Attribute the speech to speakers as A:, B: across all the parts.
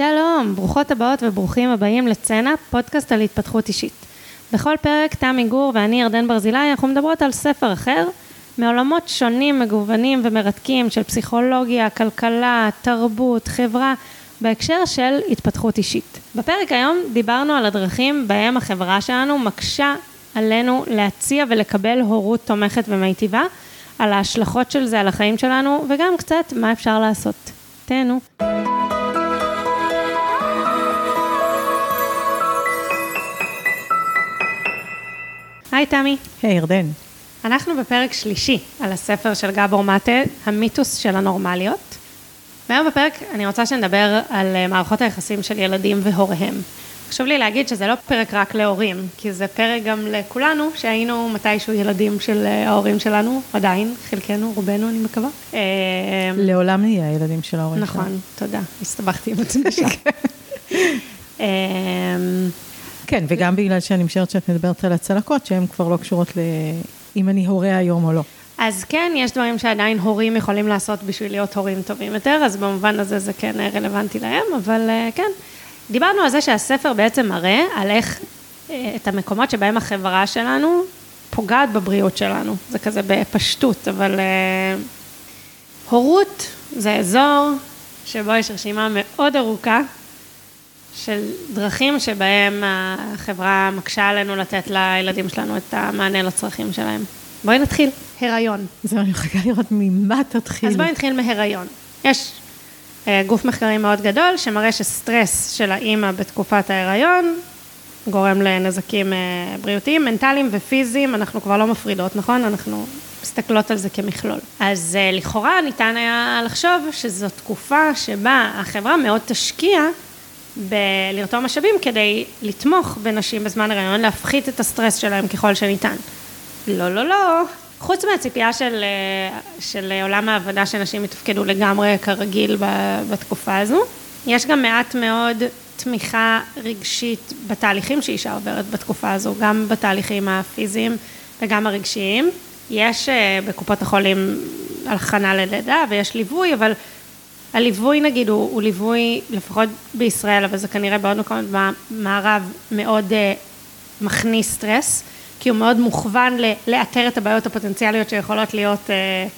A: שלום, ברוכות הבאות וברוכים הבאים לצנע, פודקאסט על התפתחות אישית. בכל פרק תמי גור ואני ירדן ברזילי, אנחנו מדברות על ספר אחר, מעולמות שונים, מגוונים ומרתקים של פסיכולוגיה, כלכלה, תרבות, חברה, בהקשר של התפתחות אישית. בפרק היום דיברנו על הדרכים בהם החברה שלנו מקשה עלינו להציע ולקבל הורות תומכת ומיטיבה, על ההשלכות של זה על החיים שלנו, וגם קצת מה אפשר לעשות. תהנו. היי תמי.
B: היי ירדן.
A: אנחנו בפרק שלישי על הספר של גבור מטה, המיתוס של הנורמליות. והיום בפרק אני רוצה שנדבר על אה, מערכות היחסים של ילדים והוריהם. חשוב לי להגיד שזה לא פרק רק להורים, כי זה פרק גם לכולנו, שהיינו מתישהו ילדים של אה, ההורים שלנו, עדיין, חלקנו, רובנו, אני מקווה. אה,
B: לעולם נהיה הילדים של ההורים
A: שלנו. נכון, תודה, הסתבכתי עם עצמי.
B: כן, וגם בגלל שאני משערת שאת מדברת על הצלקות, שהן כבר לא קשורות ל... אם אני הורה היום או לא.
A: אז כן, יש דברים שעדיין הורים יכולים לעשות בשביל להיות הורים טובים יותר, אז במובן הזה זה כן רלוונטי להם, אבל אה, כן. דיברנו על זה שהספר בעצם מראה על איך, אה, את המקומות שבהם החברה שלנו פוגעת בבריאות שלנו. זה כזה בפשטות, אבל הורות זה אזור שבו יש רשימה מאוד ארוכה של דרכים שבהם החברה מקשה עלינו לתת לילדים שלנו את המענה לצרכים שלהם. בואי נתחיל, הריון.
B: זהו, אני מחכה לראות ממה תתחיל.
A: אז בואי נתחיל מהריון. יש אה, גוף מחקרי מאוד גדול שמראה שסטרס של האימא בתקופת ההריון גורם לנזקים אה, בריאותיים, מנטליים ופיזיים, אנחנו כבר לא מפרידות, נכון? אנחנו מסתכלות על זה כמכלול. אז אה, לכאורה ניתן היה לחשוב שזו תקופה שבה החברה מאוד תשקיע בלרתום משאבים כדי לתמוך בנשים בזמן הריון, להפחית את הסטרס שלהם ככל שניתן. לא, לא, לא. חוץ מהציפייה של, אה, של עולם העבודה שנשים יתפקדו לגמרי כרגיל בתקופה הזו, יש גם מעט מאוד תמיכה רגשית בתהליכים שאישה עוברת בתקופה הזו, גם בתהליכים הפיזיים וגם הרגשיים. יש אה, בקופות החולים הכנה ללידה ויש ליווי, אבל הליווי נגיד הוא, הוא ליווי, לפחות בישראל, אבל זה כנראה בעוד מקומות במערב, מאוד uh, מכניס סטרס, כי הוא מאוד מוכוון לאתר את הבעיות הפוטנציאליות שיכולות להיות... Uh,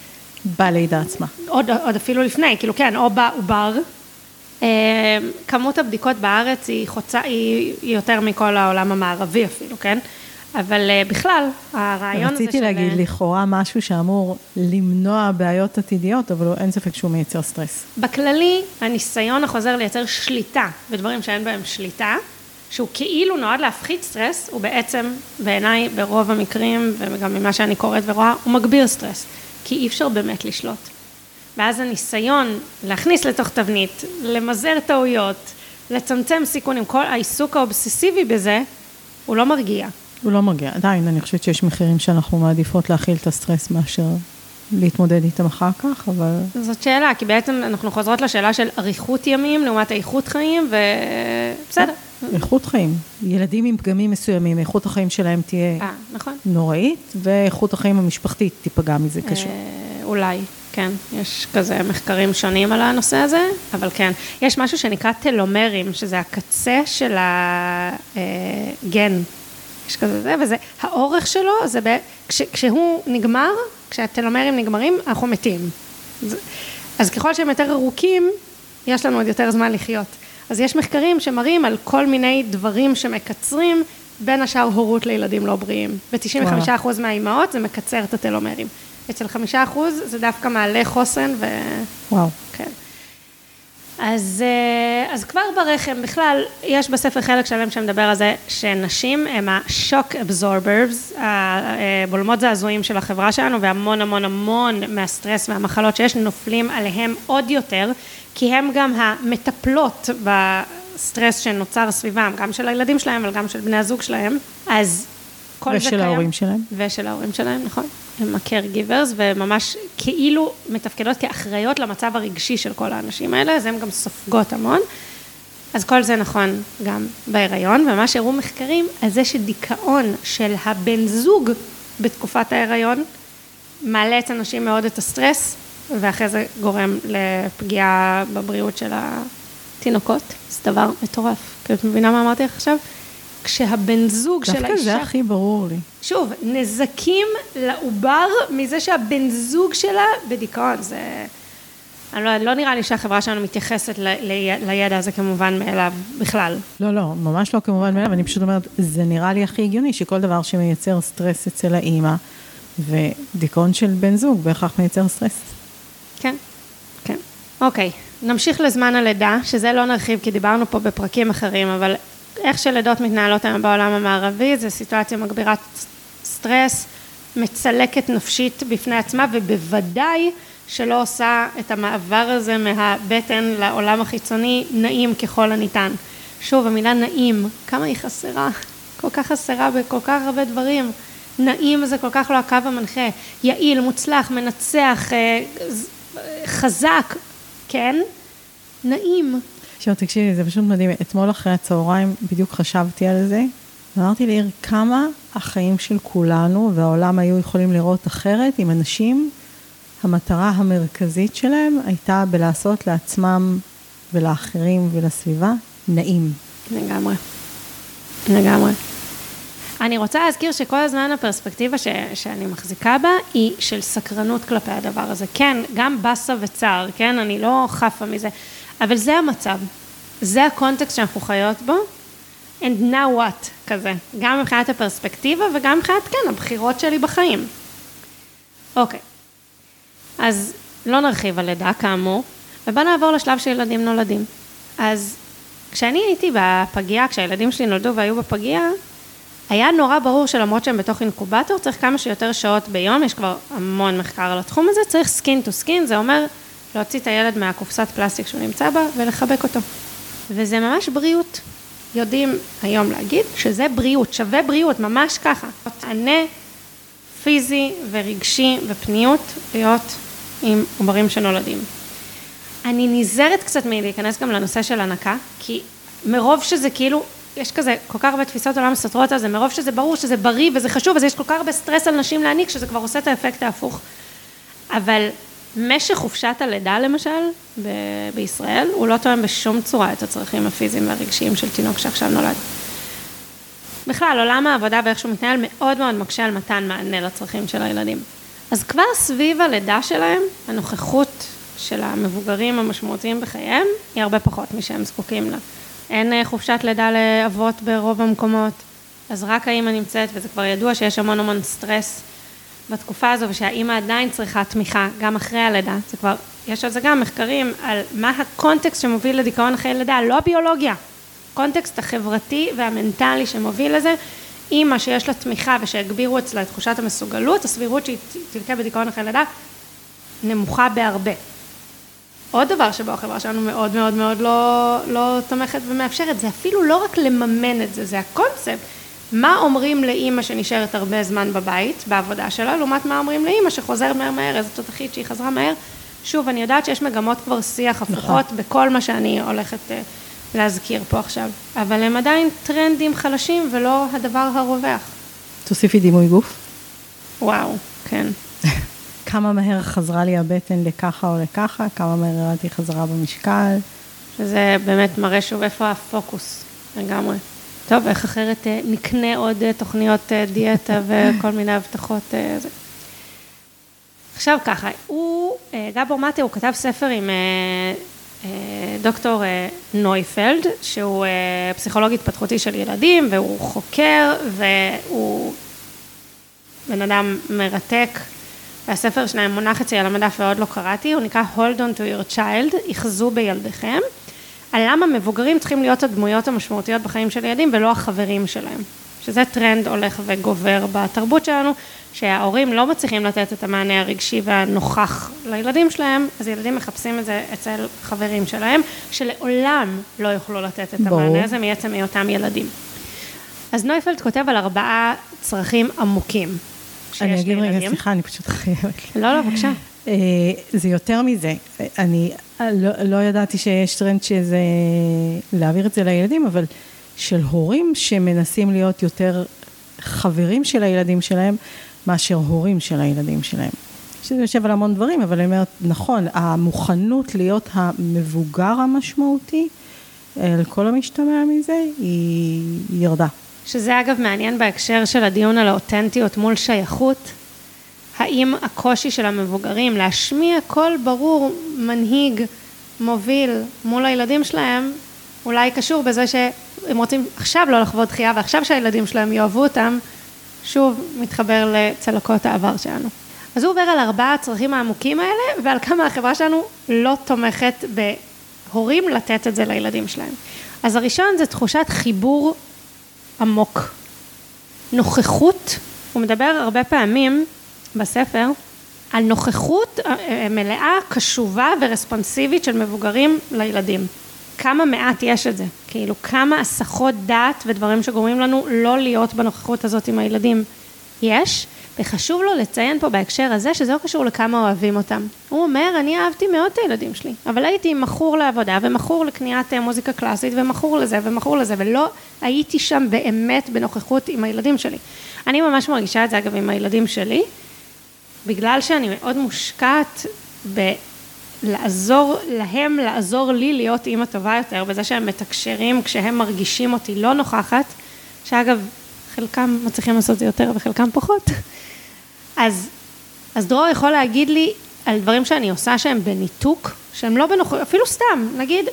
B: בלידה עצמה.
A: עוד, עוד אפילו לפני, כאילו כן, או בעובר. אה, כמות הבדיקות בארץ היא, חוצה, היא, היא יותר מכל העולם המערבי אפילו, כן? אבל אה, בכלל, הרעיון הזה של...
B: רציתי להגיד, לכאורה משהו שאמור למנוע בעיות עתידיות, אבל אין ספק שהוא מייצר סטרס.
A: בכללי, הניסיון החוזר לייצר שליטה בדברים שאין בהם שליטה, שהוא כאילו נועד להפחית סטרס, הוא בעצם, בעיניי, ברוב המקרים, וגם ממה שאני קוראת ורואה, הוא מגביר סטרס, כי אי אפשר באמת לשלוט. ואז הניסיון להכניס לתוך תבנית, למזער טעויות, לצמצם סיכונים, כל העיסוק האובססיבי בזה, הוא לא מרגיע.
B: הוא לא מגיע. עדיין, אני חושבת שיש מחירים שאנחנו מעדיפות להכיל את הסטרס מאשר להתמודד איתם אחר כך, אבל...
A: זאת שאלה, כי בעצם אנחנו חוזרות לשאלה של אריכות ימים לעומת איכות חיים, ובסדר.
B: איכות חיים. ילדים עם פגמים מסוימים, איכות החיים שלהם תהיה 아, אה, נכון. נוראית, ואיכות החיים המשפחתית תיפגע מזה אה, קשה.
A: אולי, כן. יש כזה מחקרים שונים על הנושא הזה, אבל כן. יש משהו שנקרא טלומרים, שזה הקצה של הגן. יש כזה זה, וזה, האורך שלו, זה ב, כש, כשהוא נגמר, כשהטלומרים נגמרים, אנחנו מתים. זה, אז ככל שהם יותר ארוכים, יש לנו עוד יותר זמן לחיות. אז יש מחקרים שמראים על כל מיני דברים שמקצרים, בין השאר הורות לילדים לא בריאים. ב-95% מהאימהות זה מקצר את הטלומרים. אצל 5% זה דווקא מעלה חוסן ו...
B: וואו.
A: כן. אז, אה, אז כבר ברחם, בכלל, יש בספר חלק שלם שמדבר על זה שנשים הם ה-shock absorbers, הבולמות זעזועים של החברה שלנו, והמון המון המון מהסטרס והמחלות שיש נופלים עליהם עוד יותר, כי הם גם המטפלות בסטרס שנוצר סביבם, גם של הילדים שלהם, אבל גם של בני הזוג שלהם. אז
B: כל זה קיים. ההורים שלהם.
A: ושל ההורים שלהם, נכון. הם ה-care givers, וממש כאילו מתפקדות כאחראיות למצב הרגשי של כל האנשים האלה, אז הן גם סופגות המון. אז כל זה נכון גם בהיריון, ומה שהראו מחקרים, על זה שדיכאון של הבן זוג בתקופת ההיריון, מעלה אצל נשים מאוד את הסטרס, ואחרי זה גורם לפגיעה בבריאות של תינוקות, זה דבר מטורף. כי את מבינה מה אמרתי לך עכשיו? כשהבן זוג של האישה...
B: דווקא זה הכי ברור לי.
A: שוב, נזקים לעובר מזה שהבן זוג שלה בדיכאון, זה... אני לא, לא נראה לי שהחברה שלנו מתייחסת ל, ל, לידע הזה כמובן מאליו בכלל.
B: לא, לא, ממש לא כמובן מאליו, אני פשוט אומרת, זה נראה לי הכי הגיוני שכל דבר שמייצר סטרס אצל האימא, ודיכאון של בן זוג בהכרח מייצר סטרס.
A: כן, כן. אוקיי, נמשיך לזמן הלידה, שזה לא נרחיב כי דיברנו פה בפרקים אחרים, אבל איך שלידות מתנהלות היום בעולם המערבי, זה סיטואציה מגבירת סטרס, מצלקת נפשית בפני עצמה, ובוודאי שלא עושה את המעבר הזה מהבטן לעולם החיצוני נעים ככל הניתן. שוב, המילה נעים, כמה היא חסרה, כל כך חסרה בכל כך הרבה דברים. נעים זה כל כך לא הקו המנחה, יעיל, מוצלח, מנצח, אה, חזק, כן? נעים.
B: עכשיו תקשיבי, זה פשוט מדהים. אתמול אחרי הצהריים בדיוק חשבתי על זה, ואמרתי לעיר כמה החיים של כולנו והעולם היו יכולים לראות אחרת אם אנשים, המטרה המרכזית שלהם הייתה בלעשות לעצמם ולאחרים ולסביבה נעים.
A: לגמרי. לגמרי. אני רוצה להזכיר שכל הזמן הפרספקטיבה ש, שאני מחזיקה בה היא של סקרנות כלפי הדבר הזה. כן, גם באסה וצער, כן? אני לא חפה מזה. אבל זה המצב. זה הקונטקסט שאנחנו חיות בו. And now what, כזה. גם מבחינת הפרספקטיבה וגם מבחינת, כן, הבחירות שלי בחיים. אוקיי. אז לא נרחיב על לידה, כאמור, ובוא נעבור לשלב שילדים נולדים. אז כשאני הייתי בפגייה, כשהילדים שלי נולדו והיו בפגייה, היה נורא ברור שלמרות שהם בתוך אינקובטור, צריך כמה שיותר שעות ביום, יש כבר המון מחקר על התחום הזה, צריך skin to skin, זה אומר להוציא את הילד מהקופסת פלסטיק שהוא נמצא בה ולחבק אותו. וזה ממש בריאות. יודעים היום להגיד שזה בריאות, שווה בריאות, ממש ככה. מענה פיזי ורגשי ופניות להיות עם עוברים שנולדים. אני נזהרת קצת מלהיכנס גם לנושא של הנקה, כי מרוב שזה כאילו יש כזה כל כך הרבה תפיסות עולם סותרות על זה, מרוב שזה ברור שזה בריא וזה חשוב, אז יש כל כך הרבה סטרס על נשים להעניק, שזה כבר עושה את האפקט ההפוך. אבל משך חופשת הלידה למשל, ב- בישראל, הוא לא תואם בשום צורה את הצרכים הפיזיים והרגשיים של תינוק שעכשיו נולד. בכלל, עולם העבודה ואיך שהוא מתנהל מאוד מאוד מקשה על מתן מענה לצרכים של הילדים. אז כבר סביב הלידה שלהם, הנוכחות של המבוגרים המשמעותיים בחייהם, היא הרבה פחות משהם זקוקים לה. אין אה, חופשת לידה לאבות ברוב המקומות, אז רק האימא נמצאת, וזה כבר ידוע שיש המון המון סטרס בתקופה הזו, ושהאימא עדיין צריכה תמיכה, גם אחרי הלידה, זה כבר, יש על זה גם מחקרים, על מה הקונטקסט שמוביל לדיכאון אחרי לידה, לא הביולוגיה, הקונטקסט החברתי והמנטלי שמוביל לזה, אימא שיש לה תמיכה ושהגבירו אצלה את תחושת המסוגלות, הסבירות שהיא תלקה בדיכאון אחרי לידה, נמוכה בהרבה. עוד דבר שבו החברה שלנו מאוד מאוד מאוד לא, לא תומכת ומאפשרת, זה אפילו לא רק לממן את זה, זה הקונספט. מה אומרים לאימא שנשארת הרבה זמן בבית, בעבודה שלה, לעומת מה אומרים לאימא שחוזרת מהר מהר, איזה תותחית שהיא חזרה מהר. שוב, אני יודעת שיש מגמות כבר שיח הפוכות נכון. בכל מה שאני הולכת uh, להזכיר פה עכשיו, אבל הם עדיין טרנדים חלשים ולא הדבר הרווח.
B: תוסיפי דימוי גוף.
A: וואו, כן.
B: כמה מהר חזרה לי הבטן לככה או לככה, כמה מהר ירדתי חזרה במשקל.
A: שזה באמת מראה שוב איפה הפוקוס לגמרי. טוב, איך אחרת אה, נקנה עוד אה, תוכניות אה, דיאטה וכל מיני הבטחות. עכשיו ככה, הוא, גבור מטה, הוא כתב ספר עם דוקטור נויפלד, שהוא פסיכולוג התפתחותי של ילדים, והוא חוקר, והוא בן אדם מרתק. והספר שלהם מונח אצלי על המדף ועוד לא קראתי, הוא נקרא Hold on to your child, אחזו בילדיכם, על למה מבוגרים צריכים להיות הדמויות המשמעותיות בחיים של ילדים ולא החברים שלהם. שזה טרנד הולך וגובר בתרבות שלנו, שההורים לא מצליחים לתת את המענה הרגשי והנוכח לילדים שלהם, אז ילדים מחפשים את זה אצל חברים שלהם, שלעולם לא יוכלו לתת את המענה הזה מעצם היותם ילדים. אז נויפלד כותב על ארבעה צרכים עמוקים.
B: אני אגיד רגע, סליחה, אני פשוט חייבת.
A: לא, לא, בבקשה.
B: אה, זה יותר מזה. אני לא, לא ידעתי שיש טרנד שזה, להעביר את זה לילדים, אבל של הורים שמנסים להיות יותר חברים של הילדים שלהם, מאשר הורים של הילדים שלהם. שזה יושב על המון דברים, אבל אני אומרת, נכון, המוכנות להיות המבוגר המשמעותי, על כל המשתמע מזה, היא ירדה.
A: שזה אגב מעניין בהקשר של הדיון על האותנטיות מול שייכות. האם הקושי של המבוגרים להשמיע קול ברור, מנהיג, מוביל מול הילדים שלהם, אולי קשור בזה שהם רוצים עכשיו לא לחוות דחייה ועכשיו שהילדים שלהם יאהבו אותם, שוב מתחבר לצלקות העבר שלנו. אז הוא עובר על ארבעה הצרכים העמוקים האלה ועל כמה החברה שלנו לא תומכת בהורים לתת את זה לילדים שלהם. אז הראשון זה תחושת חיבור עמוק. נוכחות, הוא מדבר הרבה פעמים בספר על נוכחות אה, אה, מלאה, קשובה ורספונסיבית של מבוגרים לילדים. כמה מעט יש את זה, כאילו כמה הסחות דעת ודברים שגורמים לנו לא להיות בנוכחות הזאת עם הילדים יש, וחשוב לו לציין פה בהקשר הזה שזה לא קשור לכמה אוהבים אותם. הוא אומר, אני אהבתי מאוד את הילדים שלי, אבל הייתי מכור לעבודה ומכור לקניית אה, מוזיקה קלאסית ומכור לזה ומכור לזה, ולא הייתי שם באמת בנוכחות עם הילדים שלי. אני ממש מרגישה את זה אגב עם הילדים שלי, בגלל שאני מאוד מושקעת בלעזור להם, לעזור לי להיות אימא טובה יותר, בזה שהם מתקשרים כשהם מרגישים אותי לא נוכחת, שאגב, חלקם מצליחים לעשות זה יותר וחלקם פחות. אז, אז דרור יכול להגיד לי על דברים שאני עושה שהם בניתוק, שהם לא בנוכחות, אפילו סתם, נגיד,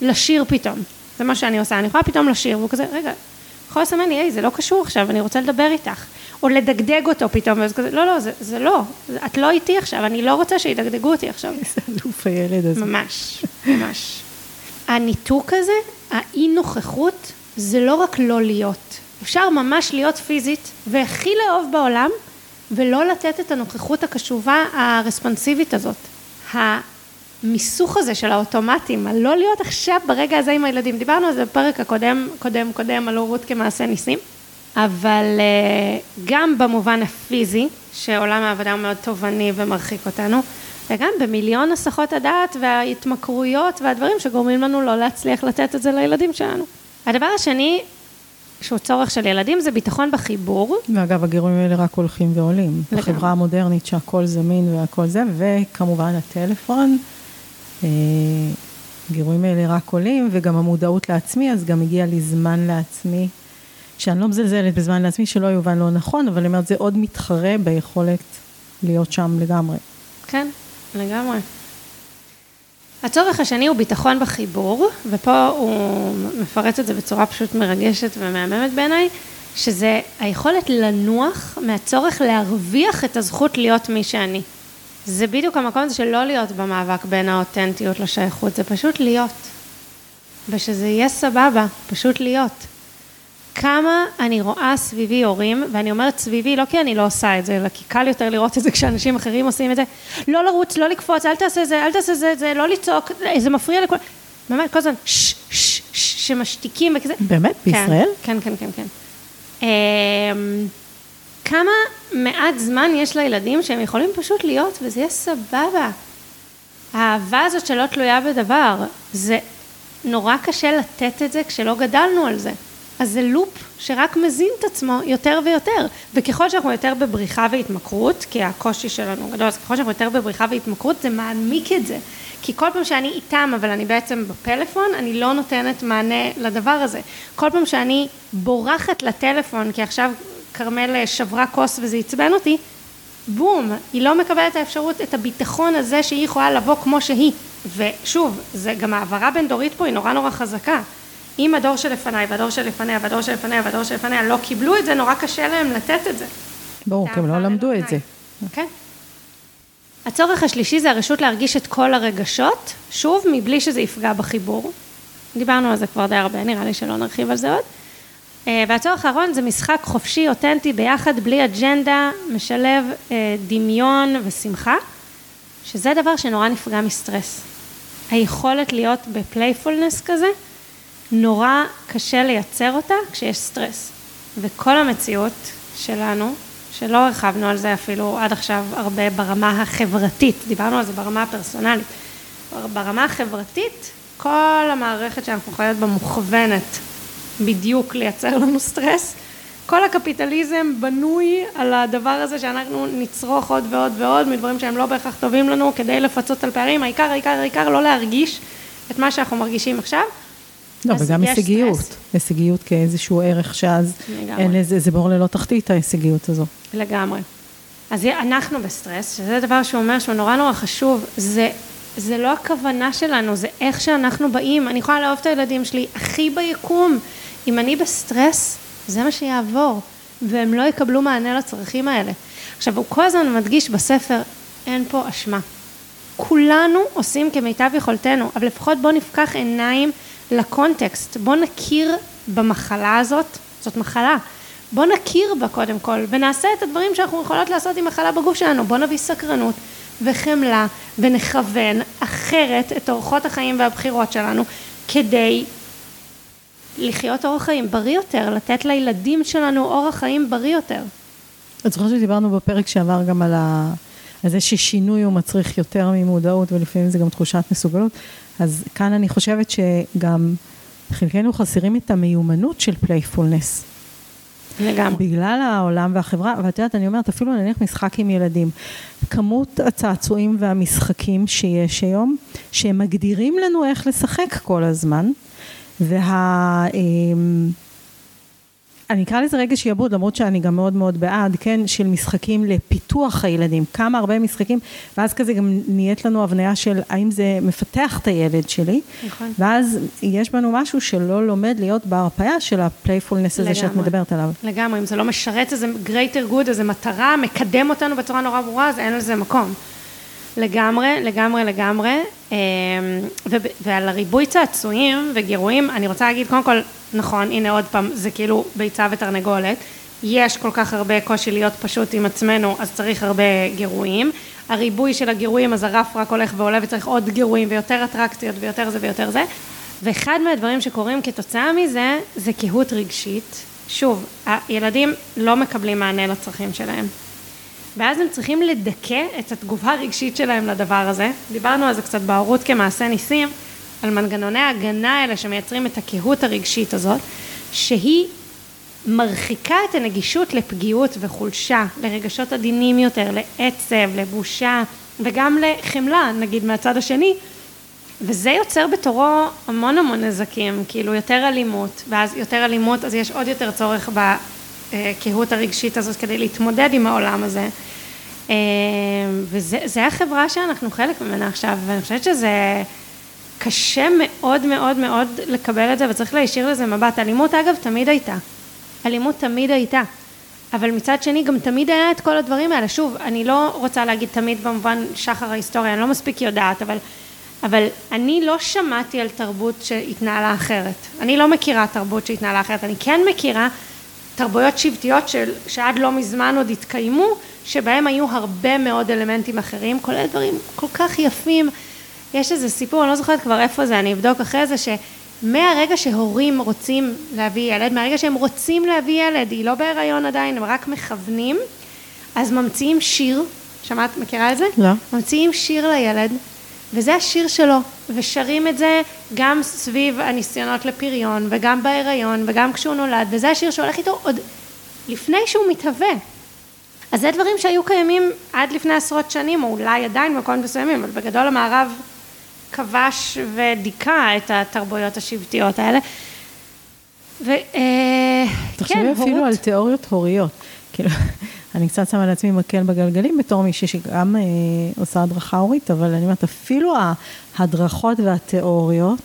A: לשיר פתאום. זה מה שאני עושה, אני יכולה פתאום לשיר, והוא כזה, רגע, יכול לסמן לי, היי, זה לא קשור עכשיו, אני רוצה לדבר איתך. או לדגדג אותו פתאום, ואז כזה, לא, לא, זה, זה לא, את לא איתי עכשיו, אני לא רוצה שידגדגו אותי עכשיו.
B: איזה אלוף הילד הזה.
A: ממש, ממש. הניתוק הזה, האי נוכחות, זה לא רק לא להיות. אפשר ממש להיות פיזית, והכי לאהוב בעולם, ולא לתת את הנוכחות הקשובה הרספונסיבית הזאת. המיסוך הזה של האוטומטים, הלא להיות עכשיו ברגע הזה עם הילדים. דיברנו על זה בפרק הקודם, קודם, קודם, על הורות כמעשה ניסים. אבל אה, גם במובן הפיזי, שעולם העבודה הוא מאוד תובעני ומרחיק אותנו, וגם במיליון הסחות הדעת וההתמכרויות והדברים שגורמים לנו לא להצליח לתת את זה לילדים שלנו. הדבר השני, שהוא צורך של ילדים, זה ביטחון בחיבור.
B: ואגב, הגירויים האלה רק הולכים ועולים. לגמרי. בחברה המודרנית שהכל זמין והכל זה, וכמובן הטלפון. אה, הגירויים האלה רק עולים, וגם המודעות לעצמי, אז גם הגיע לי זמן לעצמי שאני לא מזלזלת בזמן לעצמי, שלא יובן לא נכון, אבל אני אומרת, זה עוד מתחרה ביכולת להיות שם לגמרי.
A: כן, לגמרי. הצורך השני הוא ביטחון בחיבור, ופה הוא מפרט את זה בצורה פשוט מרגשת ומהממת בעיניי, שזה היכולת לנוח מהצורך להרוויח את הזכות להיות מי שאני. זה בדיוק המקום הזה של לא להיות במאבק בין האותנטיות לשייכות, זה פשוט להיות. ושזה יהיה סבבה, פשוט להיות. כמה אני רואה סביבי הורים, ואני אומרת סביבי לא כי אני לא עושה את זה, אלא כי קל יותר לראות את זה כשאנשים אחרים עושים את זה, לא לרוץ, לא לקפוץ, אל תעשה זה, אל תעשה זה, זה לא לצעוק, זה מפריע לכל... באמת, כל הזמן שש, שש, שש, שמשתיקים וכזה.
B: באמת? בישראל?
A: כן, כן, כן, כן. אמ, כמה מעט זמן יש לילדים שהם יכולים פשוט להיות וזה יהיה סבבה. האהבה הזאת שלא תלויה בדבר, זה נורא קשה לתת את זה כשלא גדלנו על זה. אז זה לופ שרק מזין את עצמו יותר ויותר, וככל שאנחנו יותר בבריחה והתמכרות, כי הקושי שלנו גדול, אז ככל שאנחנו יותר בבריחה והתמכרות זה מעמיק את זה, כי כל פעם שאני איתם אבל אני בעצם בפלאפון, אני לא נותנת מענה לדבר הזה. כל פעם שאני בורחת לטלפון, כי עכשיו כרמל שברה כוס וזה עצבן אותי, בום, היא לא מקבלת את האפשרות, את הביטחון הזה שהיא יכולה לבוא כמו שהיא. ושוב, זה גם העברה בין דורית פה היא נורא נורא חזקה. אם הדור שלפניי והדור שלפניה והדור שלפניה והדור שלפניה לא קיבלו את זה, נורא קשה להם לתת את זה.
B: ברור, כי הם לא למדו את זה.
A: כן. הצורך השלישי זה הרשות להרגיש את כל הרגשות, שוב, מבלי שזה יפגע בחיבור. דיברנו על זה כבר די הרבה, נראה לי שלא נרחיב על זה עוד. אה, והצורך האחרון זה משחק חופשי, אותנטי, ביחד, בלי אג'נדה, משלב אה, דמיון ושמחה, שזה דבר שנורא נפגע מסטרס. היכולת להיות ב playfulness כזה, נורא קשה לייצר אותה כשיש סטרס. וכל המציאות שלנו, שלא הרחבנו על זה אפילו עד עכשיו הרבה ברמה החברתית, דיברנו על זה ברמה הפרסונלית, ברמה החברתית, כל המערכת שאנחנו חיות בה מוכוונת בדיוק לייצר לנו סטרס. כל הקפיטליזם בנוי על הדבר הזה שאנחנו נצרוך עוד ועוד ועוד מדברים שהם לא בהכרח טובים לנו כדי לפצות על פערים, העיקר, העיקר, העיקר לא להרגיש את מה שאנחנו מרגישים עכשיו.
B: לא, וגם
A: יש
B: הישגיות. הישגיות כאיזשהו ערך שאז
A: לגמרי.
B: אין לזה, זה בור ללא תחתית ההישגיות הזו.
A: לגמרי. אז אנחנו בסטרס, שזה דבר שהוא אומר שהוא נורא נורא חשוב, זה, זה לא הכוונה שלנו, זה איך שאנחנו באים. אני יכולה לאהוב את הילדים שלי הכי ביקום. אם אני בסטרס, זה מה שיעבור, והם לא יקבלו מענה לצרכים האלה. עכשיו, הוא כל הזמן מדגיש בספר, אין פה אשמה. כולנו עושים כמיטב יכולתנו, אבל לפחות בואו נפקח עיניים לקונטקסט, בואו נכיר במחלה הזאת, זאת מחלה, בואו נכיר בה קודם כל, ונעשה את הדברים שאנחנו יכולות לעשות עם מחלה בגוף שלנו, בואו נביא סקרנות וחמלה ונכוון אחרת את אורחות החיים והבחירות שלנו, כדי לחיות אורח חיים בריא יותר, לתת לילדים שלנו אורח חיים בריא יותר.
B: את זוכרת שדיברנו בפרק שעבר גם על, ה... על זה ששינוי הוא מצריך יותר ממודעות ולפעמים זה גם תחושת מסוגלות, אז כאן אני חושבת שגם חלקנו חסרים את המיומנות של playfulness.
A: לגמרי.
B: בגלל העולם והחברה, ואת יודעת, אני אומרת, אפילו נניח משחק עם ילדים. כמות הצעצועים והמשחקים שיש היום, שהם מגדירים לנו איך לשחק כל הזמן, וה... אני אקרא לזה רגע שיעבוד, למרות שאני גם מאוד מאוד בעד, כן, של משחקים לפיתוח הילדים, כמה הרבה משחקים, ואז כזה גם נהיית לנו הבניה של האם זה מפתח את הילד שלי,
A: נכון.
B: ואז יש בנו משהו שלא לומד להיות בהרפיה של ה playfulness הזה שאת. מדברת עליו.
A: לגמרי, אם זה לא משרת איזה greater good, איזה מטרה, מקדם אותנו בצורה נורא ברורה, אז אין לזה מקום. לגמרי, לגמרי, לגמרי. אמ, ועל הריבוי צעצועים וגירויים, אני רוצה להגיד, קודם כל, נכון, הנה עוד פעם, זה כאילו ביצה ותרנגולת. יש כל כך הרבה קושי להיות פשוט עם עצמנו, אז צריך הרבה גירויים. הריבוי של הגירויים, אז הרף רק הולך ועולה וצריך עוד גירויים ויותר אטרקציות ויותר זה ויותר זה. ואחד מהדברים שקורים כתוצאה מזה, זה קהות רגשית. שוב, הילדים לא מקבלים מענה לצרכים שלהם. ואז הם צריכים לדכא את התגובה הרגשית שלהם לדבר הזה. דיברנו על זה קצת בהורות כמעשה ניסים, על מנגנוני ההגנה האלה שמייצרים את הקהות הרגשית הזאת, שהיא מרחיקה את הנגישות לפגיעות וחולשה, לרגשות עדינים יותר, לעצב, לבושה, וגם לחמלה, נגיד מהצד השני, וזה יוצר בתורו המון המון נזקים, כאילו יותר אלימות, ואז יותר אלימות, אז יש עוד יותר צורך בקהות הרגשית הזאת כדי להתמודד עם העולם הזה. אה, וזה החברה שאנחנו חלק ממנה עכשיו, ואני חושבת שזה קשה מאוד מאוד מאוד לקבל את זה, וצריך להישיר לזה מבט. אלימות אגב תמיד הייתה. אלימות תמיד הייתה. אבל מצד שני גם תמיד היה את כל הדברים האלה. שוב, אני לא רוצה להגיד תמיד במובן שחר ההיסטוריה, אני לא מספיק יודעת, אבל, אבל אני לא שמעתי על תרבות שהתנהלה אחרת. אני לא מכירה תרבות שהתנהלה אחרת. אני כן מכירה תרבויות שבטיות של, שעד לא מזמן עוד התקיימו, שבהם היו הרבה מאוד אלמנטים אחרים, כולל דברים כל כך יפים. יש איזה סיפור, אני לא זוכרת כבר איפה זה, אני אבדוק אחרי זה, שמהרגע שהורים רוצים להביא ילד, מהרגע שהם רוצים להביא ילד, היא לא בהיריון עדיין, הם רק מכוונים, אז ממציאים שיר, שמעת, מכירה את זה?
B: לא.
A: ממציאים שיר לילד, וזה השיר שלו, ושרים את זה גם סביב הניסיונות לפריון, וגם בהיריון, וגם כשהוא נולד, וזה השיר שהולך איתו עוד לפני שהוא מתהווה. אז זה דברים שהיו קיימים עד לפני עשרות שנים, או אולי עדיין במקומות מסוימים, אבל בגדול המערב כבש ודיכא את התרבויות השבטיות האלה. וכן,
B: תחשבי אפילו על תיאוריות הוריות. כאילו, אני קצת שמה לעצמי מקל בגלגלים בתור מישהי שגם אה, עושה הדרכה הורית, אבל אני אומרת, אפילו ההדרכות והתיאוריות,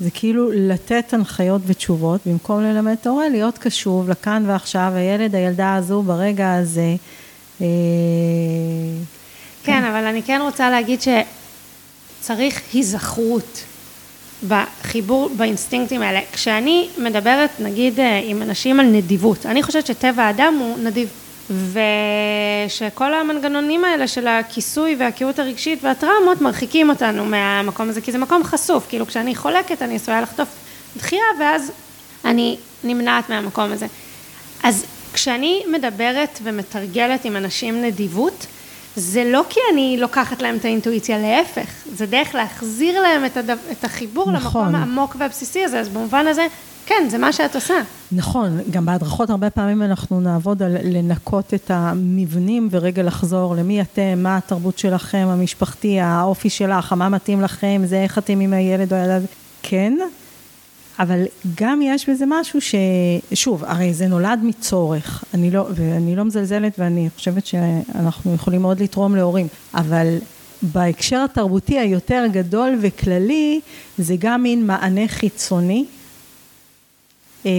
B: זה כאילו לתת הנחיות ותשובות, במקום ללמד את ההורה, להיות קשוב לכאן ועכשיו, הילד, הילדה הזו, ברגע הזה. אה,
A: כן, אבל אני כן רוצה להגיד שצריך היזכרות בחיבור, באינסטינקטים האלה. כשאני מדברת, נגיד, אה, עם אנשים על נדיבות, אני חושבת שטבע האדם הוא נדיב. ושכל המנגנונים האלה של הכיסוי והקהות הרגשית והטראומות מרחיקים אותנו מהמקום הזה, כי זה מקום חשוף, כאילו כשאני חולקת אני עשויה לחטוף דחייה ואז אני נמנעת מהמקום הזה. אז כשאני מדברת ומתרגלת עם אנשים נדיבות, זה לא כי אני לוקחת להם את האינטואיציה, להפך, זה דרך להחזיר להם את, הדו, את החיבור
B: נכון.
A: למקום העמוק והבסיסי הזה, אז במובן הזה, כן, זה מה שאת עושה.
B: נכון, גם בהדרכות הרבה פעמים אנחנו נעבוד על לנקות את המבנים ורגע לחזור למי אתם, מה התרבות שלכם, המשפחתי, האופי שלך, מה מתאים לכם, זה איך אתם עם הילד או הילד. כן, אבל גם יש בזה משהו ש... שוב, הרי זה נולד מצורך, אני לא, ואני לא מזלזלת ואני חושבת שאנחנו יכולים מאוד לתרום להורים, אבל בהקשר התרבותי היותר גדול וכללי, זה גם מין מענה חיצוני. אה,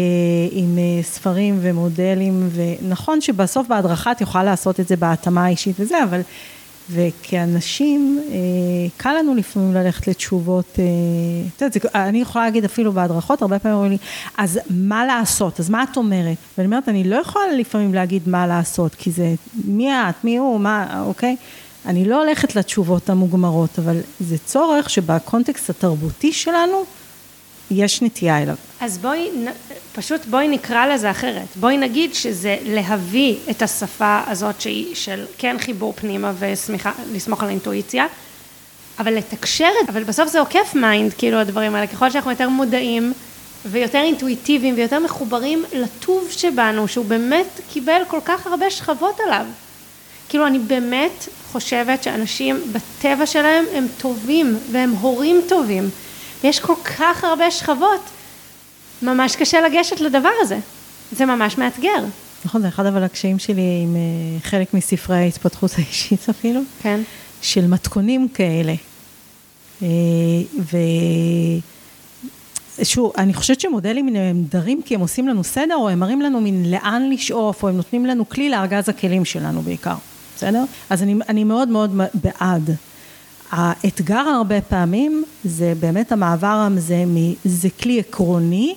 B: עם אה, ספרים ומודלים, ונכון שבסוף בהדרכה את יכולה לעשות את זה בהתאמה האישית וזה, אבל וכאנשים, אה, קל לנו לפעמים ללכת לתשובות, את יודעת, אני יכולה להגיד אפילו בהדרכות, הרבה פעמים אומרים לי, אז מה לעשות, אז מה את אומרת? ואני אומרת, אני לא יכולה לפעמים להגיד מה לעשות, כי זה מי את, מי הוא, מה, אוקיי? אני לא הולכת לתשובות המוגמרות, אבל זה צורך שבקונטקסט התרבותי שלנו, יש נטייה אליו.
A: אז בואי, פשוט בואי נקרא לזה אחרת. בואי נגיד שזה להביא את השפה הזאת שהיא של כן חיבור פנימה ולסמוך על האינטואיציה, אבל לתקשר את זה, אבל בסוף זה עוקף mind, כאילו הדברים האלה, ככל שאנחנו יותר מודעים ויותר אינטואיטיביים ויותר מחוברים לטוב שבנו, שהוא באמת קיבל כל כך הרבה שכבות עליו. כאילו אני באמת חושבת שאנשים בטבע שלהם הם טובים והם הורים טובים. ויש כל כך הרבה שכבות, ממש קשה לגשת לדבר הזה. זה ממש מאתגר.
B: נכון, זה אחד אבל הקשיים שלי עם אה, חלק מספרי ההתפתחות האישית אפילו.
A: כן.
B: של מתכונים כאלה. אה, ושוב, אני חושבת שמודלים הם דרים כי הם עושים לנו סדר, או הם מראים לנו מין לאן לשאוף, או הם נותנים לנו כלי לארגז הכלים שלנו בעיקר, בסדר? אז אני, אני מאוד מאוד בעד. האתגר הרבה פעמים זה באמת המעבר הזה מזה כלי עקרוני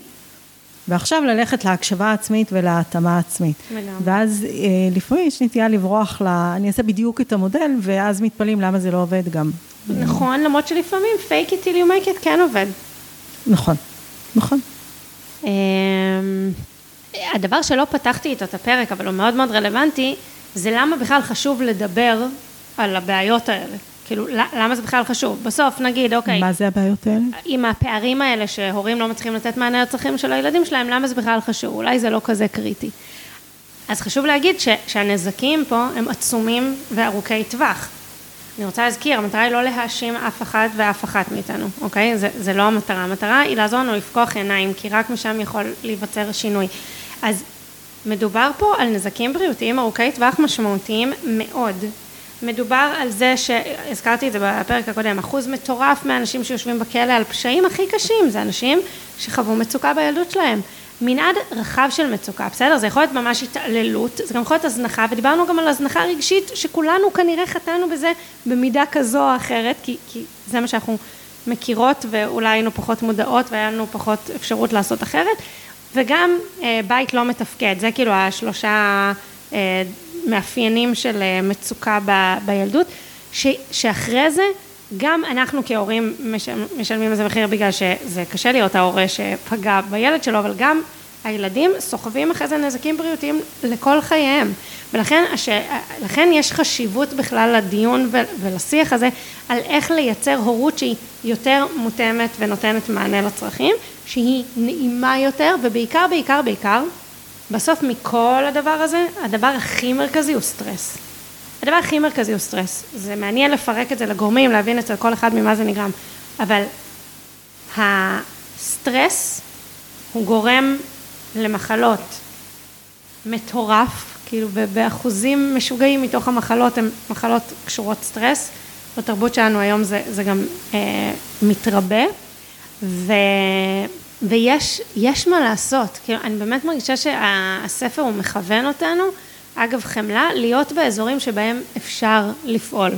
B: ועכשיו ללכת להקשבה עצמית ולהתאמה עצמית. לגמרי. ואז אה, לפעמים יש נטייה לברוח ל... אני אעשה בדיוק את המודל ואז מתפלאים למה זה לא עובד גם.
A: נכון, למרות שלפעמים fake it till you make it כן עובד.
B: נכון, נכון.
A: אמ, הדבר שלא פתחתי איתו את הפרק, אבל הוא מאוד מאוד רלוונטי, זה למה בכלל חשוב לדבר על הבעיות האלה. כאילו, למה זה בכלל חשוב? בסוף נגיד, אוקיי.
B: מה זה הבעיות האלה?
A: עם הפערים האלה שהורים לא מצליחים לתת מענה לצרכים של הילדים שלהם, למה זה בכלל חשוב? אולי זה לא כזה קריטי. אז חשוב להגיד ש, שהנזקים פה הם עצומים וארוכי טווח. אני רוצה להזכיר, המטרה היא לא להאשים אף אחד ואף אחת מאיתנו, אוקיי? זה, זה לא המטרה. המטרה היא לעזור לנו לפקוח עיניים, כי רק משם יכול להיווצר שינוי. אז מדובר פה על נזקים בריאותיים ארוכי טווח משמעותיים מאוד, מדובר על זה שהזכרתי את זה בפרק הקודם, אחוז מטורף מהאנשים שיושבים בכלא על פשעים הכי קשים, זה אנשים שחוו מצוקה בילדות שלהם. מנעד רחב של מצוקה, בסדר? זה יכול להיות ממש התעללות, זה גם יכול להיות הזנחה, ודיברנו גם על הזנחה רגשית, שכולנו כנראה חטאנו בזה במידה כזו או אחרת, כי, כי זה מה שאנחנו מכירות, ואולי היינו פחות מודעות והיה לנו פחות אפשרות לעשות אחרת, וגם אה, בית לא מתפקד, זה כאילו השלושה אה, מאפיינים של אה, מצוקה ב, בילדות, ש, שאחרי זה גם אנחנו כהורים משלמים איזה מחיר בגלל שזה קשה להיות ההורה שפגע בילד שלו, אבל גם הילדים סוחבים אחרי זה נזקים בריאותיים לכל חייהם. ולכן הש... לכן יש חשיבות בכלל לדיון ולשיח הזה על איך לייצר הורות שהיא יותר מותאמת ונותנת מענה לצרכים, שהיא נעימה יותר ובעיקר בעיקר בעיקר בסוף מכל הדבר הזה, הדבר הכי מרכזי הוא סטרס. הדבר הכי מרכזי הוא סטרס. זה מעניין לפרק את זה לגורמים, להבין אצל כל אחד ממה זה נגרם, אבל הסטרס הוא גורם למחלות מטורף, כאילו באחוזים משוגעים מתוך המחלות הן מחלות קשורות סטרס. בתרבות שלנו היום זה, זה גם אה, מתרבה, ו... ויש מה לעשות, כאילו אני באמת מרגישה שהספר הוא מכוון אותנו, אגב חמלה, להיות באזורים שבהם אפשר לפעול,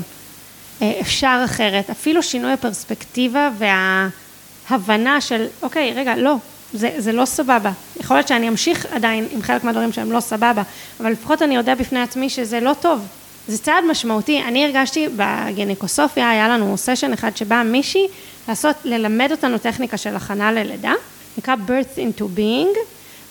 A: אה, אפשר אחרת, אפילו שינוי הפרספקטיבה וההבנה של אוקיי רגע לא, זה, זה לא סבבה, יכול להיות שאני אמשיך עדיין עם חלק מהדברים שהם לא סבבה, אבל לפחות אני יודע בפני עצמי שזה לא טוב, זה צעד משמעותי, אני הרגשתי בגניקוסופיה, היה לנו סשן אחד שבא מישהי לעשות, ללמד אותנו טכניקה של הכנה ללידה, נקרא birth into being,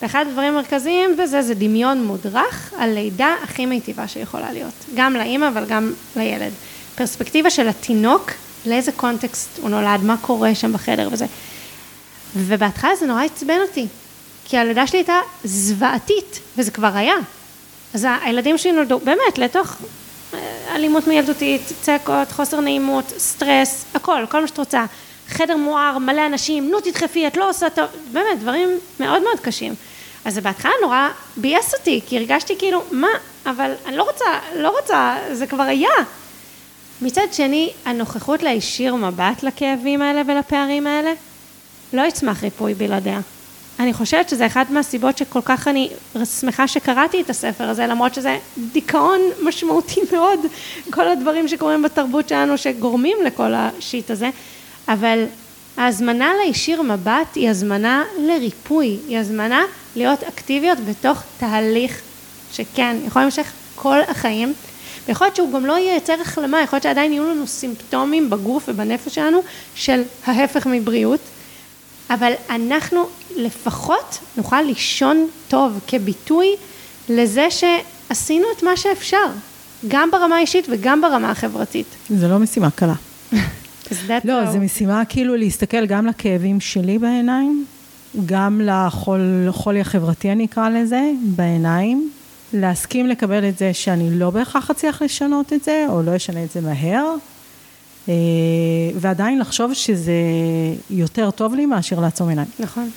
A: ואחד הדברים המרכזיים בזה זה דמיון מודרך על לידה הכי מיטיבה שיכולה להיות, גם לאימא אבל גם לילד. פרספקטיבה של התינוק, לאיזה קונטקסט הוא נולד, מה קורה שם בחדר וזה. ובהתחלה זה נורא עצבן אותי, כי הלידה שלי הייתה זוועתית, וזה כבר היה. אז הילדים שלי נולדו באמת לתוך אלימות מילדותית, צעקות, חוסר נעימות, סטרס, הכל, כל מה שאת רוצה. חדר מואר, מלא אנשים, נו תדחפי, את לא עושה טוב, באמת, דברים מאוד מאוד קשים. אז זה בהתחלה נורא ביאס אותי, כי הרגשתי כאילו, מה, אבל אני לא רוצה, לא רוצה, זה כבר היה. מצד שני, הנוכחות להישיר מבט לכאבים האלה ולפערים האלה, לא יצמח ריפוי בלעדיה. אני חושבת שזה אחת מהסיבות שכל כך אני שמחה שקראתי את הספר הזה, למרות שזה דיכאון משמעותי מאוד, כל הדברים שקורים בתרבות שלנו שגורמים לכל השיט הזה, אבל ההזמנה להישיר מבט היא הזמנה לריפוי, היא הזמנה להיות אקטיביות בתוך תהליך שכן, יכול להמשך כל החיים, ויכול להיות שהוא גם לא ייצר החלמה, יכול להיות שעדיין יהיו לנו סימפטומים בגוף ובנפש שלנו של ההפך מבריאות, אבל אנחנו לפחות נוכל לישון טוב כביטוי לזה שעשינו את מה שאפשר, גם ברמה האישית וגם ברמה החברתית.
B: זה לא משימה קלה. לא, זו משימה כאילו להסתכל גם לכאבים שלי בעיניים, גם לחולי החברתי אני אקרא לזה, בעיניים, להסכים לקבל את זה שאני לא בהכרח אצליח לשנות את זה, או לא אשנה את זה מהר, ועדיין לחשוב שזה יותר טוב לי מאשר לעצום עיניים.
A: נכון,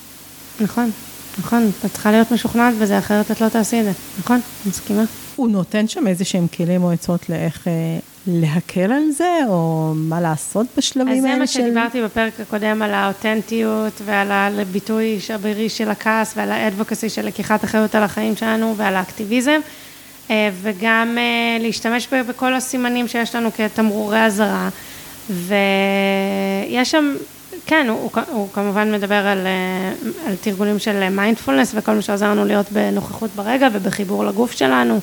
A: נכון, נכון. את צריכה להיות משוכנעת בזה, אחרת את לא תעשי את זה. נכון, מסכימה.
B: הוא נותן שם איזה שהם כלים או עצות לאיך אה, להקל על זה, או מה לעשות בשלבים האלה
A: של... אז זה מה שדיברתי בפרק הקודם על האותנטיות ועל הביטוי שברי של הכעס ועל האדבוקסי של לקיחת אחריות על החיים שלנו ועל האקטיביזם, אה, וגם אה, להשתמש בכל הסימנים שיש לנו כתמרורי אזהרה, ויש שם, כן, הוא, הוא, הוא כמובן מדבר על, אה, על תרגולים של מיינדפולנס וכל מה שעוזר לנו להיות בנוכחות ברגע ובחיבור לגוף שלנו.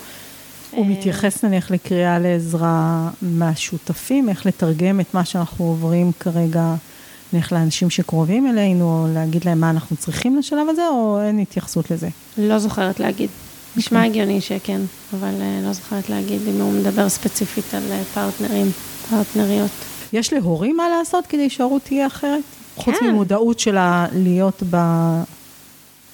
B: הוא מתייחס נניח לקריאה לעזרה מהשותפים, איך לתרגם את מה שאנחנו עוברים כרגע, נניח לאנשים שקרובים אלינו, או להגיד להם מה אנחנו צריכים לשלב הזה, או אין התייחסות לזה?
A: לא זוכרת להגיד. נשמע okay. אוקיי. הגיוני שכן, אבל uh, לא זוכרת להגיד אם הוא מדבר ספציפית על uh, פרטנרים, פרטנריות.
B: יש להורים מה לעשות כדי שההורות תהיה אחרת? כן. חוץ ממודעות שלה להיות ב...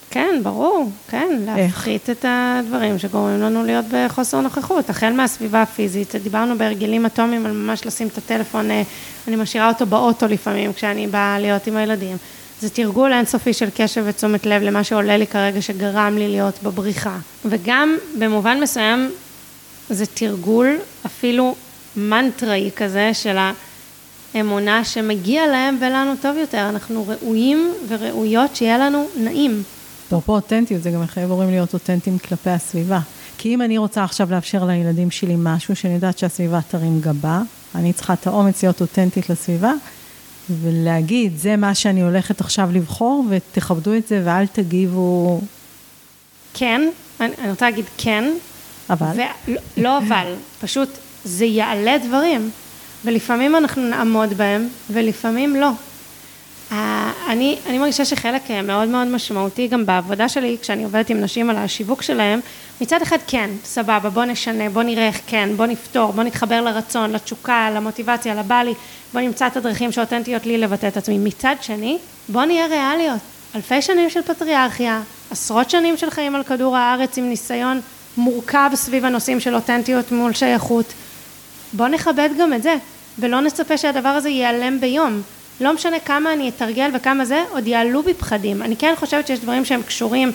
A: כן, ברור, כן, להפחית את הדברים שגורמים לנו להיות בחוסר נוכחות, החל מהסביבה הפיזית, דיברנו בהרגלים אטומיים על ממש לשים את הטלפון, אה, אני משאירה אותו באוטו לפעמים כשאני באה להיות עם הילדים. זה תרגול אינסופי של קשב ותשומת לב למה שעולה לי כרגע שגרם לי להיות בבריחה. וגם במובן מסוים זה תרגול אפילו מנטראי כזה של האמונה שמגיע להם ולנו טוב יותר, אנחנו ראויים וראויות שיהיה לנו נעים.
B: אפרופו אותנטיות, זה גם מחייב הורים להיות אותנטיים כלפי הסביבה. כי אם אני רוצה עכשיו לאפשר לילדים שלי משהו שאני יודעת שהסביבה תרים גבה, אני צריכה את האומץ להיות אותנטית לסביבה, ולהגיד, זה מה שאני הולכת עכשיו לבחור, ותכבדו את זה ואל תגיבו...
A: כן, אני, אני רוצה להגיד כן.
B: אבל?
A: ולא, לא אבל, פשוט זה יעלה דברים, ולפעמים אנחנו נעמוד בהם, ולפעמים לא. אני, אני מרגישה שחלק אה, מאוד מאוד משמעותי גם בעבודה שלי, כשאני עובדת עם נשים על השיווק שלהם, מצד אחד כן, סבבה, בוא נשנה, בוא נראה איך כן, בוא נפתור, בוא נתחבר לרצון, לתשוקה, למוטיבציה, לבעלי, בוא נמצא את הדרכים שאותנטיות לי לבטא את עצמי. מצד שני, בוא נהיה ריאליות. אלפי שנים של פטריארכיה, עשרות שנים של חיים על כדור הארץ עם ניסיון מורכב סביב הנושאים של אותנטיות מול שייכות. בוא נכבד גם את זה, ולא נצפה שהדבר הזה ייעלם ביום. לא משנה כמה אני אתרגל וכמה זה, עוד יעלו בי פחדים. אני כן חושבת שיש דברים שהם קשורים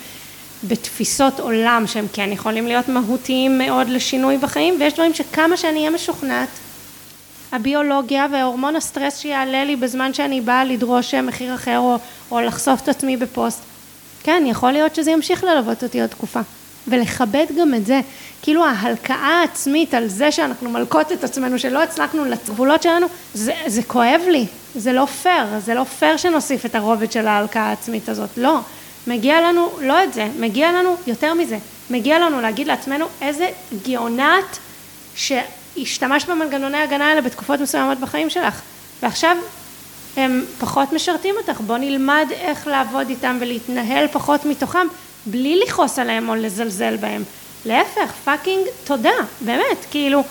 A: בתפיסות עולם שהם כן יכולים להיות מהותיים מאוד לשינוי בחיים, ויש דברים שכמה שאני אהיה משוכנעת, הביולוגיה וההורמון הסטרס שיעלה לי בזמן שאני באה לדרוש מחיר אחר או, או לחשוף את עצמי בפוסט, כן, יכול להיות שזה ימשיך ללוות אותי עוד תקופה. ולכבד גם את זה, כאילו ההלקאה העצמית על זה שאנחנו מלקות את עצמנו, שלא הצלחנו לגבולות שלנו, זה, זה כואב לי, זה לא פייר, זה לא פייר שנוסיף את הרובד של ההלקאה העצמית הזאת, לא. מגיע לנו לא את זה, מגיע לנו יותר מזה, מגיע לנו להגיד לעצמנו איזה גאונת שהשתמשת במנגנוני ההגנה האלה בתקופות מסוימות בחיים שלך, ועכשיו הם פחות משרתים אותך, בוא נלמד איך לעבוד איתם ולהתנהל פחות מתוכם בלי לכעוס עליהם או לזלזל בהם. להפך, פאקינג תודה, באמת, כאילו,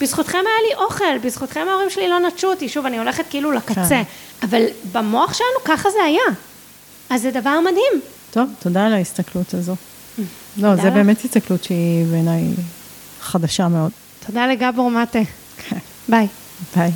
A: בזכותכם היה לי אוכל, בזכותכם ההורים שלי לא נטשו אותי, שוב, אני הולכת כאילו לקצה, כן. אבל במוח שלנו ככה זה היה. אז זה דבר מדהים.
B: טוב, תודה על ההסתכלות הזו. לא, זה באמת הסתכלות שהיא בעיניי חדשה מאוד.
A: תודה לגבור מטה. כן. ביי.
B: ביי.